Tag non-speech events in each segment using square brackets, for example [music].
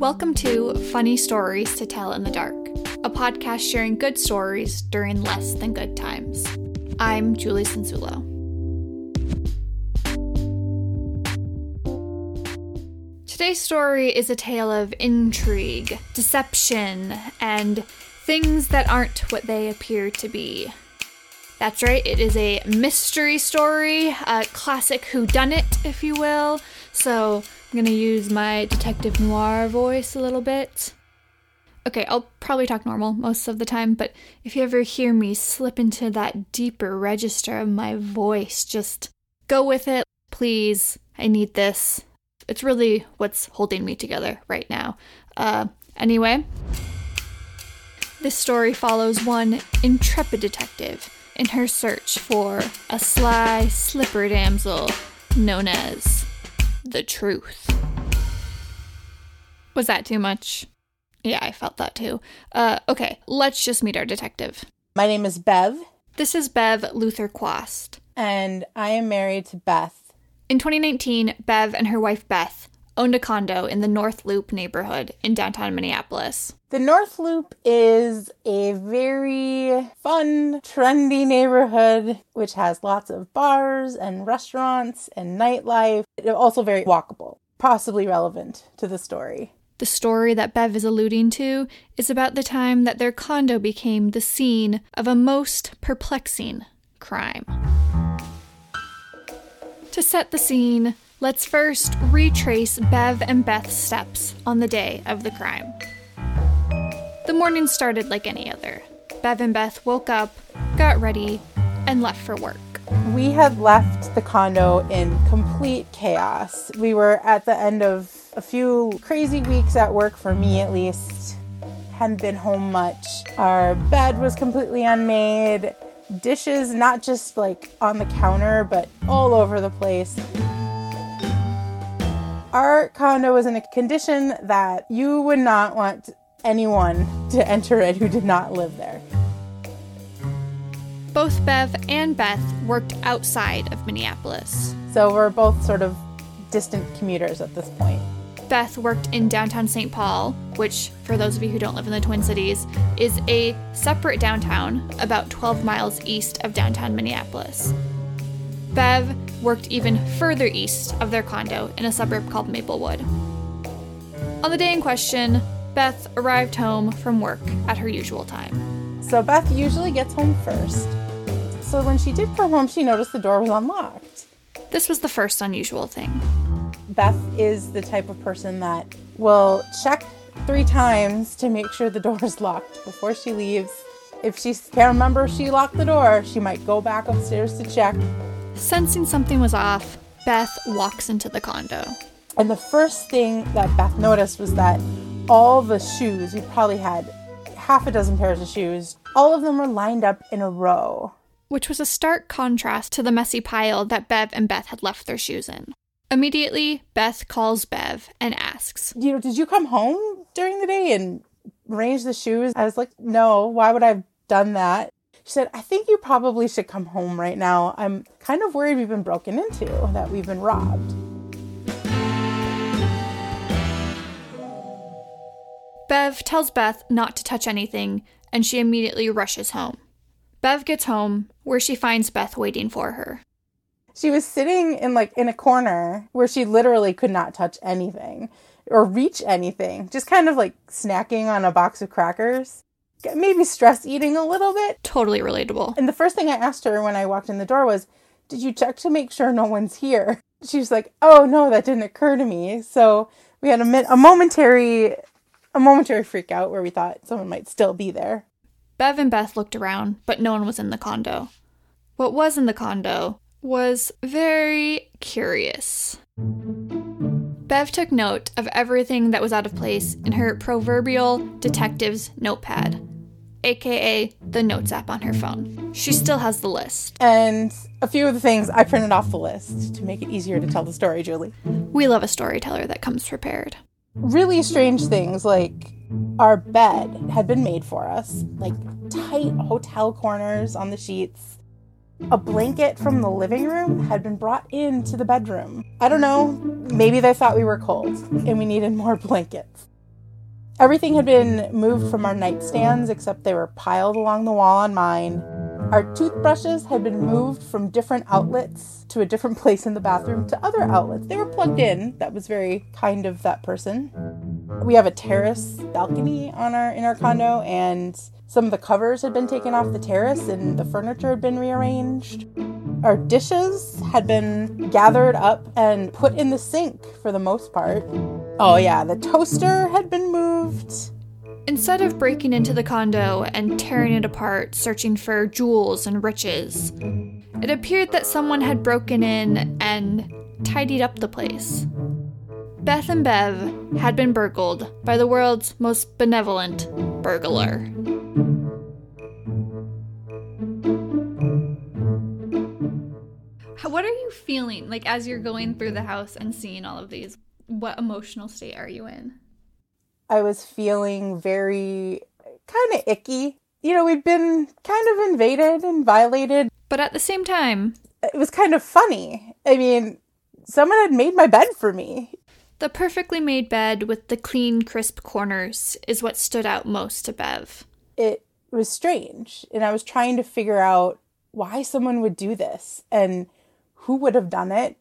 Welcome to Funny Stories to Tell in the Dark, a podcast sharing good stories during less than good times. I'm Julie Sensulo. Today's story is a tale of intrigue, deception, and things that aren't what they appear to be. That's right, it is a mystery story, a classic whodunit, if you will. So I'm gonna use my detective noir voice a little bit. Okay, I'll probably talk normal most of the time, but if you ever hear me slip into that deeper register of my voice, just go with it, please. I need this. It's really what's holding me together right now. Uh, anyway, this story follows one intrepid detective in her search for a sly slipper damsel known as the truth. Was that too much? Yeah, I felt that too. Uh, okay, let's just meet our detective. My name is Bev, This is Bev Luther Quast. and I am married to Beth. In 2019, Bev and her wife Beth owned a condo in the North Loop neighborhood in downtown Minneapolis. The North Loop is a very fun, trendy neighborhood which has lots of bars and restaurants and nightlife. It's also very walkable, possibly relevant to the story. The story that Bev is alluding to is about the time that their condo became the scene of a most perplexing crime. To set the scene, let's first retrace Bev and Beth's steps on the day of the crime. The morning started like any other. Bev and Beth woke up, got ready, and left for work. We had left the condo in complete chaos. We were at the end of a few crazy weeks at work, for me at least. Hadn't been home much. Our bed was completely unmade. Dishes, not just like on the counter, but all over the place. Our condo was in a condition that you would not want anyone to enter it who did not live there. Both Bev and Beth worked outside of Minneapolis. So we're both sort of distant commuters at this point. Beth worked in downtown St. Paul, which, for those of you who don't live in the Twin Cities, is a separate downtown about 12 miles east of downtown Minneapolis. Bev worked even further east of their condo in a suburb called Maplewood. On the day in question, Beth arrived home from work at her usual time. So Beth usually gets home first. So when she did come home, she noticed the door was unlocked. This was the first unusual thing. Beth is the type of person that will check three times to make sure the door is locked before she leaves. If she can't remember if she locked the door, she might go back upstairs to check. Sensing something was off, Beth walks into the condo. And the first thing that Beth noticed was that all the shoes, we probably had half a dozen pairs of shoes, all of them were lined up in a row. which was a stark contrast to the messy pile that Bev and Beth had left their shoes in. Immediately, Beth calls Bev and asks, You know, did you come home during the day and arrange the shoes? I was like, No, why would I have done that? She said, I think you probably should come home right now. I'm kind of worried we've been broken into, that we've been robbed. Bev tells Beth not to touch anything, and she immediately rushes home. Bev gets home, where she finds Beth waiting for her. She was sitting in like in a corner where she literally could not touch anything or reach anything, just kind of like snacking on a box of crackers. Maybe stress eating a little bit. Totally relatable. And the first thing I asked her when I walked in the door was, Did you check to make sure no one's here? She was like, Oh no, that didn't occur to me. So we had a, mi- a momentary a momentary freak out where we thought someone might still be there. Bev and Beth looked around, but no one was in the condo. What was in the condo was very curious. Bev took note of everything that was out of place in her proverbial detective's notepad, aka the notes app on her phone. She still has the list. And a few of the things I printed off the list to make it easier to tell the story, Julie. We love a storyteller that comes prepared. Really strange things like our bed had been made for us, like tight hotel corners on the sheets. A blanket from the living room had been brought into the bedroom. I don't know, maybe they thought we were cold and we needed more [laughs] blankets. Everything had been moved from our nightstands except they were piled along the wall on mine. Our toothbrushes had been moved from different outlets to a different [laughs] place in the bathroom to other outlets. They were plugged in. That was very kind of that person. We have a terrace balcony on our in our condo and some of the covers had been taken off the terrace and the furniture had been rearranged. Our dishes had been gathered up and put in the sink for the most part. Oh, yeah, the toaster had been moved. Instead of breaking into the condo and tearing it apart, searching for jewels and riches, it appeared that someone had broken in and tidied up the place. Beth and Bev had been burgled by the world's most benevolent burglar. What are you feeling like as you're going through the house and seeing all of these? What emotional state are you in? I was feeling very kind of icky. You know, we'd been kind of invaded and violated. But at the same time, it was kind of funny. I mean, someone had made my bed for me. The perfectly made bed with the clean, crisp corners is what stood out most to Bev. It was strange, and I was trying to figure out why someone would do this and who would have done it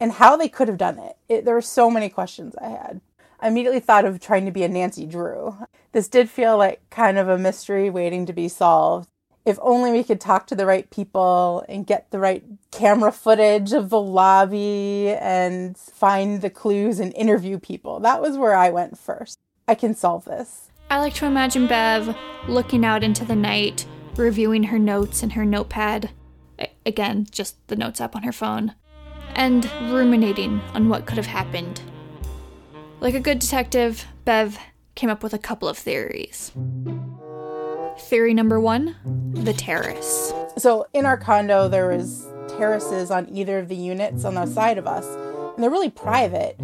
and how they could have done it. it. There were so many questions I had. I immediately thought of trying to be a Nancy Drew. This did feel like kind of a mystery waiting to be solved. If only we could talk to the right people and get the right camera footage of the lobby and find the clues and interview people. That was where I went first. I can solve this. I like to imagine Bev looking out into the night, reviewing her notes in her notepad. Again, just the notes app on her phone. And ruminating on what could have happened. Like a good detective, Bev came up with a couple of theories. Theory number one the terrace. So, in our condo, there was terraces on either of the units on the side of us, and they're really private.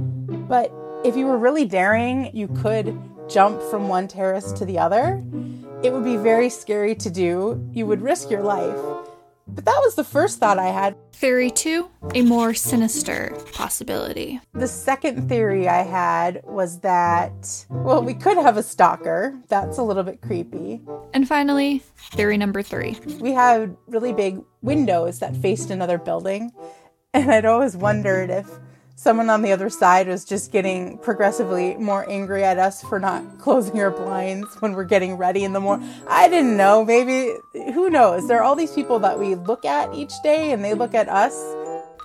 But if you were really daring, you could jump from one terrace to the other. It would be very scary to do. You would risk your life. But that was the first thought I had. Theory two, a more sinister possibility. The second theory I had was that, well, we could have a stalker. That's a little bit creepy. And finally, theory number three. We had really big windows that faced another building. And I'd always wondered if someone on the other side was just getting progressively more angry at us for not [laughs] closing our blinds when we're getting ready in the morning. I didn't know. Maybe, who knows? There are all these people that we look at each day and they look at us.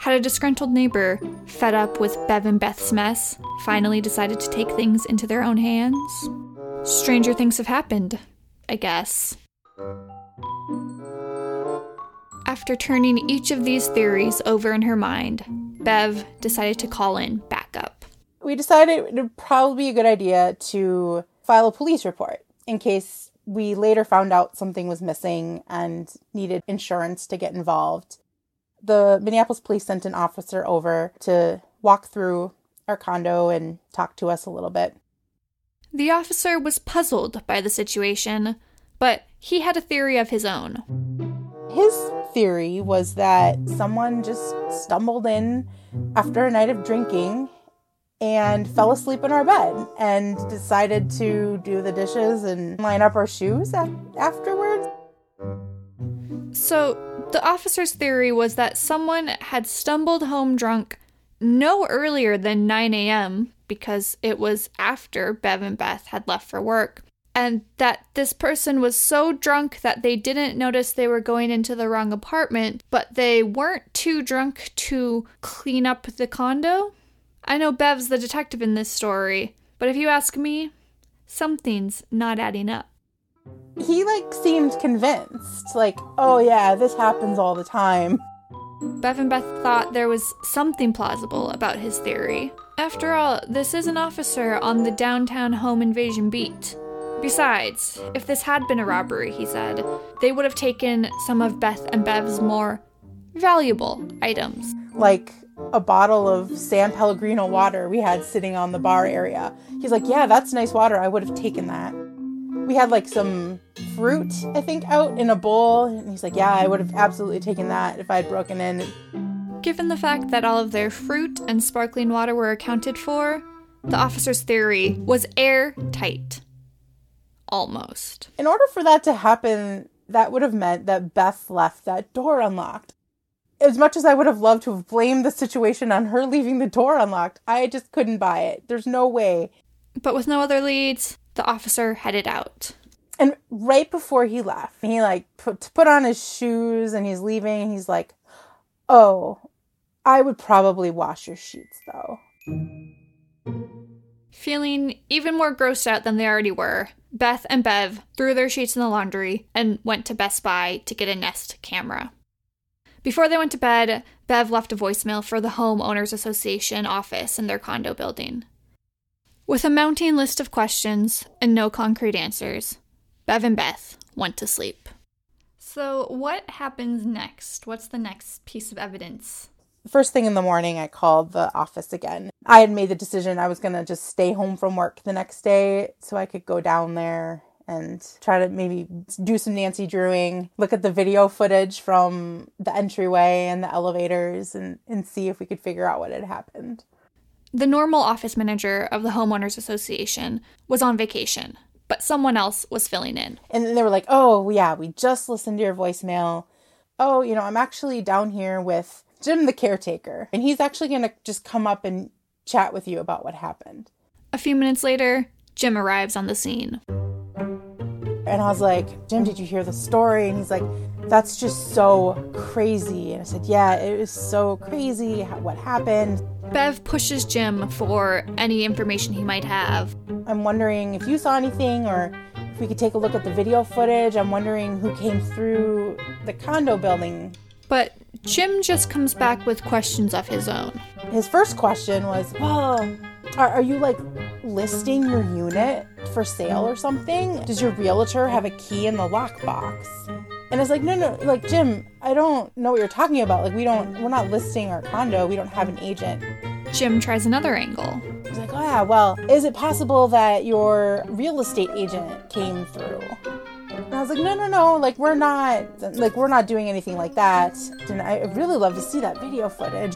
Had a disgruntled neighbor, fed up with Bev and Beth's mess, finally decided to take things into their own hands? Stranger things have happened, I guess. After turning each of these theories over in her mind, Bev decided to call in backup. We decided it would probably be a good idea to file a police report in case we later found out something was missing and needed insurance to get involved. The Minneapolis police sent an officer over to walk through our condo and talk to us a little bit. The officer was puzzled by the situation, but he had a theory of his own. His theory was that someone just stumbled in after a night of drinking and fell asleep in our bed and decided to do the dishes and line up our shoes afterwards. So, the officer's theory was that someone had stumbled home drunk no earlier than 9 a.m. because it was after Bev and Beth had left for work and that this person was so drunk that they didn't notice they were going into the wrong apartment, but they weren't too drunk to clean up the condo. I know Bev's the detective in this story, but if you ask me, something's not adding up. He like seemed convinced, like, oh yeah, this happens all the time. Bev and Beth thought there was something plausible about his theory. After all, this is an officer on the downtown home invasion beat. Besides, if this had been a robbery, he said, they would have taken some of Beth and Bev's more valuable items. Like a bottle of San Pellegrino water we had sitting on the bar area. He's like, Yeah, that's nice water. I would have taken that. We had like some fruit, I think, out in a bowl. And he's like, Yeah, I would have absolutely taken that if I had broken in. Given the fact that all of their fruit and sparkling water were accounted for, The officer's theory was airtight. Almost. In order for that to happen, that would have meant that Beth left that door unlocked. As much as I would have loved to have blamed the situation on her leaving the door unlocked, I just couldn't buy it. There's no way. But with no other leads, the officer headed out. And right before he left, he like put put on his shoes and he's leaving. And he's like, "Oh, I would probably wash your sheets though." Feeling even more grossed out than they already were, Beth and Bev threw their sheets in the laundry and went to Best Buy to get a Nest camera. Before they went to bed, Bev left a voicemail for the Homeowners Association office in their condo building. With a mounting list of questions and no concrete answers, Bev and Beth went to sleep. So, what happens next? What's the next piece of evidence? First thing in the morning, I called the office again. I had made the decision I was going to just stay home from work the next day so I could go down there and try to maybe do some Nancy Drewing, look at the video footage from the entryway and the elevators, and, and see if we could figure out what had happened. The normal office manager of the Homeowners Association was on vacation, but someone else was filling in. And then they were like, oh, yeah, we just listened to your voicemail. Oh, you know, I'm actually down here with Jim the caretaker, and he's actually going to just come up and chat with you about what happened. A few minutes later, Jim arrives on the scene. And I was like, Jim, did you hear the story? And he's like, that's just so crazy. And I said, yeah, it was so crazy what happened. Bev pushes Jim for any information he might have. I'm wondering if you saw anything or if we could take a look at the video footage. I'm wondering who came through the condo building. But Jim just comes back with questions of his own. His first question was, well, are, are you like listing your unit for sale or something? Does your realtor have a key in the lockbox? And it's like, no, no, like Jim, I don't know what you're talking about. Like, we don't, we're not listing our condo. We don't have an agent. Jim tries another angle. He's like, oh yeah, well, is it possible that your real estate agent came through? Was like, no, no, no, like we're not, like we're not doing anything like that. And I really love to see that video footage.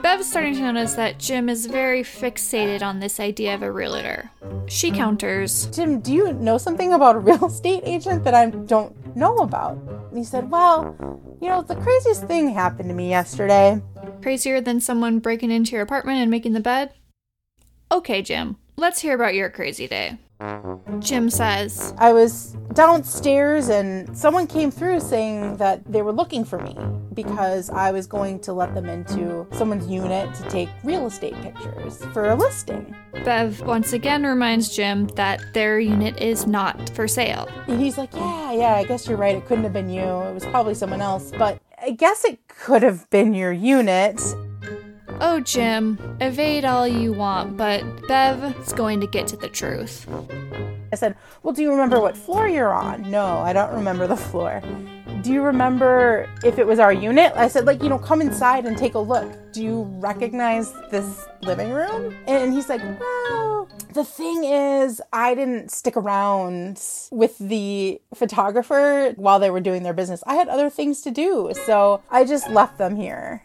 Bev's starting to notice that Jim is very fixated on this idea of a realtor. She counters, Jim, do you know something about a real [laughs] estate agent that I don't know about? And he said, well, you know, the craziest thing happened to me yesterday. Crazier than someone breaking into your apartment and making the bed? Okay, Jim, let's hear about your crazy day. Jim says, I was downstairs and someone came through saying that they were looking for me because I was going to let them into someone's unit to take real estate pictures for a listing. Bev once again reminds Jim that their unit is not for sale. And he's like, Yeah, yeah, I guess you're right. It couldn't have been you. It was probably someone else. But I guess it could have been your unit. Oh, Jim, evade all you want, but Bev's going to get to the truth. I said, Well, do you remember what floor you're on? No, I don't remember the floor. Do you remember if it was our unit? I said, like, you know, come inside and take a look. Do you recognize this living room? And he's like, well, the thing is, I didn't stick around with the photographer while they were doing their business. I had other things to do, so I just left them here.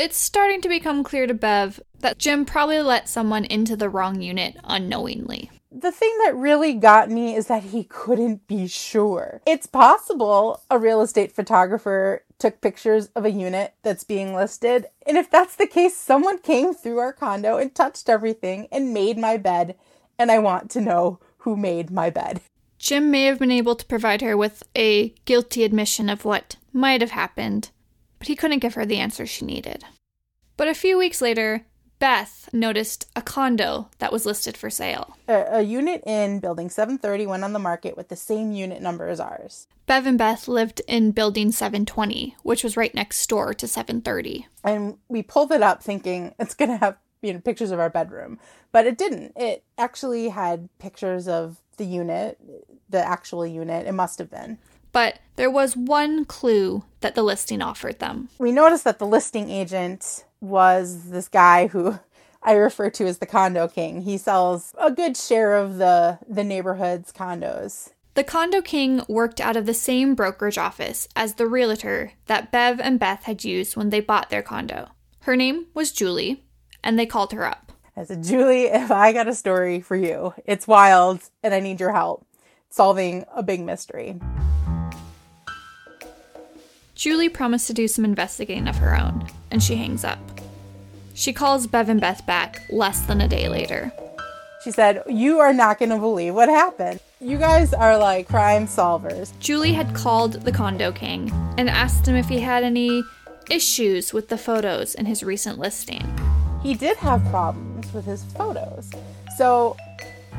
It's starting to become clear to Bev that Jim probably let someone into the wrong unit unknowingly. The thing that really got me is that he couldn't be sure. It's possible a real estate photographer took pictures of a unit that's being listed, and if that's the case, someone came through our condo and touched everything and made my bed, and I want to know who made my bed. Jim may have been able to provide her with a guilty admission of what might have happened, but he couldn't give her the answer she needed. But a few weeks later, Beth noticed a condo that was listed for sale. A, a, unit in building 730 went on the market with the same unit number as ours. Bev and Beth lived in building 720, which was right next door to 730. And we pulled it up thinking it's going to have you know pictures of our bedroom, but it didn't. It actually had pictures of the unit, the actual unit. It must have been. But there was one clue that the listing offered them. We noticed that the listing agent was this guy who [laughs] I refer to as the condo king. He sells a good share of the the neighborhood's condos. The condo king worked out of the same brokerage office as the realtor that Bev and Beth had used when they bought their condo. Her name was Julie, and they called her up. I said, Julie, if I got a story for you, it's wild and I need your help solving a big mystery. Julie promised to do some investigating of her own, and she hangs up. She calls Bev and Beth back less than a day later. She said, You are not going to believe what happened. You guys are like crime solvers. Julie had called the condo king and asked him if he had any issues with the photos in his recent listing. He did have problems with his photos. So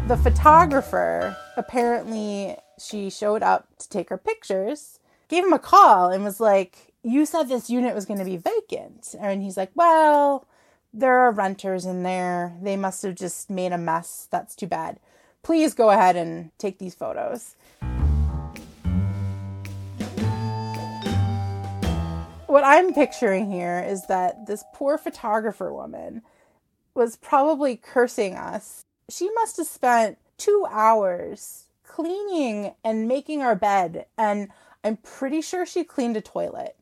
the photographer, apparently, she showed up to take her pictures, gave him a call, and was like, You said this unit was going to be vacant. And he's like, Well, there are renters in there. They must have just made a mess. That's too bad. Please go ahead and take these photos. What I'm picturing here is that this poor photographer woman was probably cursing us. She must have spent two hours cleaning and making our bed, and I'm pretty sure she cleaned a toilet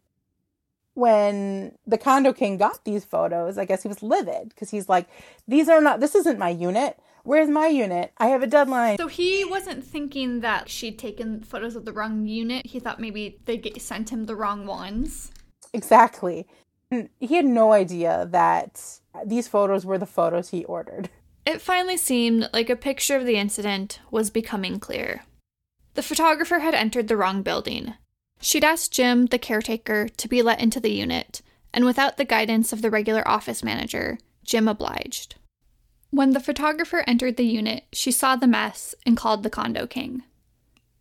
when the condo king got these photos, I guess he was livid because he's like, these are not, this isn't my unit. Where's my unit? I have a deadline. So he wasn't thinking that she'd taken photos of the wrong unit. He thought maybe they sent him the wrong ones. Exactly. And he had no idea that these photos were the photos he ordered. It finally seemed like a picture of the incident was becoming clear. The photographer had entered the wrong building. She'd asked Jim, the caretaker, to be let into the unit, and without the guidance of the regular office manager, Jim obliged. When the photographer entered the unit, she saw the mess and called the condo king.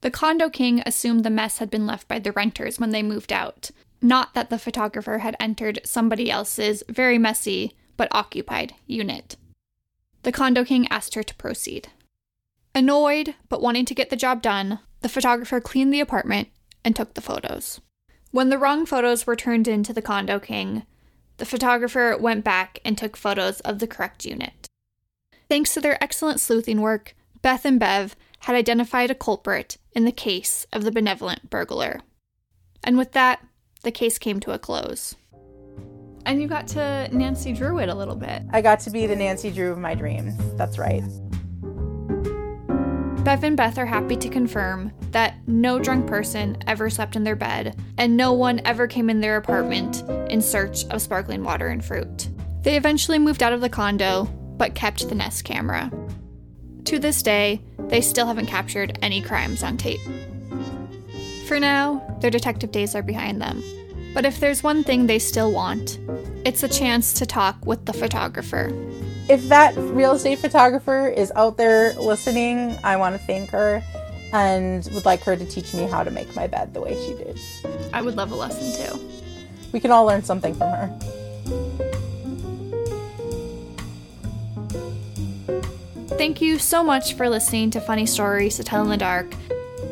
The condo king assumed the mess had been left by the renters when they moved out, not that the photographer had entered somebody else's very messy but occupied unit. The condo king asked her to proceed. Annoyed, but wanting to get the job done, the photographer cleaned the apartment and took the photos. When the wrong photos were turned in to the condo king, the photographer went back and took photos of the correct unit. Thanks to their excellent sleuthing work, Beth and Bev had identified a culprit in the case of the benevolent burglar. And with that, the case came to a close. And you got to Nancy Drew it a little bit. I got to be the Nancy Drew of my dreams. That's right. Bev and Beth are happy to confirm that no drunk person ever slept in their bed, and no one ever came in their apartment in search of sparkling water and fruit. They eventually moved out of the condo, but kept the Nest camera. To this day, they still haven't captured any crimes on tape. For now, their detective days are behind them. But if there's one thing they still want, it's a chance to talk with the photographer if that real estate photographer is out there listening, I want to thank her and would like her to teach me how to make my bed the way she did. I would love a lesson too. We can all learn something from her. Thank you so much for listening to Funny Stories to Tell in the Dark.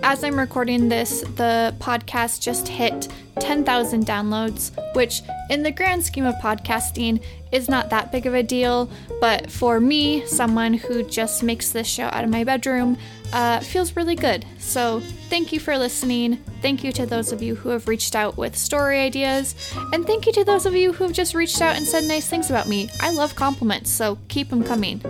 As I'm recording this, the podcast just hit 10,000 downloads, which, in the grand scheme of podcasting, is not that big of a deal. But for me, someone who just makes this show out of my bedroom, uh, feels really good. So, thank you for listening. Thank you to those of you who have reached out with story ideas. And thank you to those of you who have just reached out and said nice things about me. I love compliments, so keep them coming.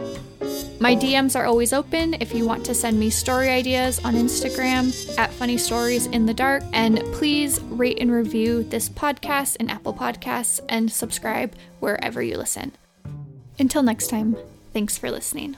My DMs are always open if you want to send me story ideas on Instagram at Funny Stories in the Dark. And please rate and review this podcast in Apple Podcasts and subscribe wherever you listen. Until next time, thanks for listening.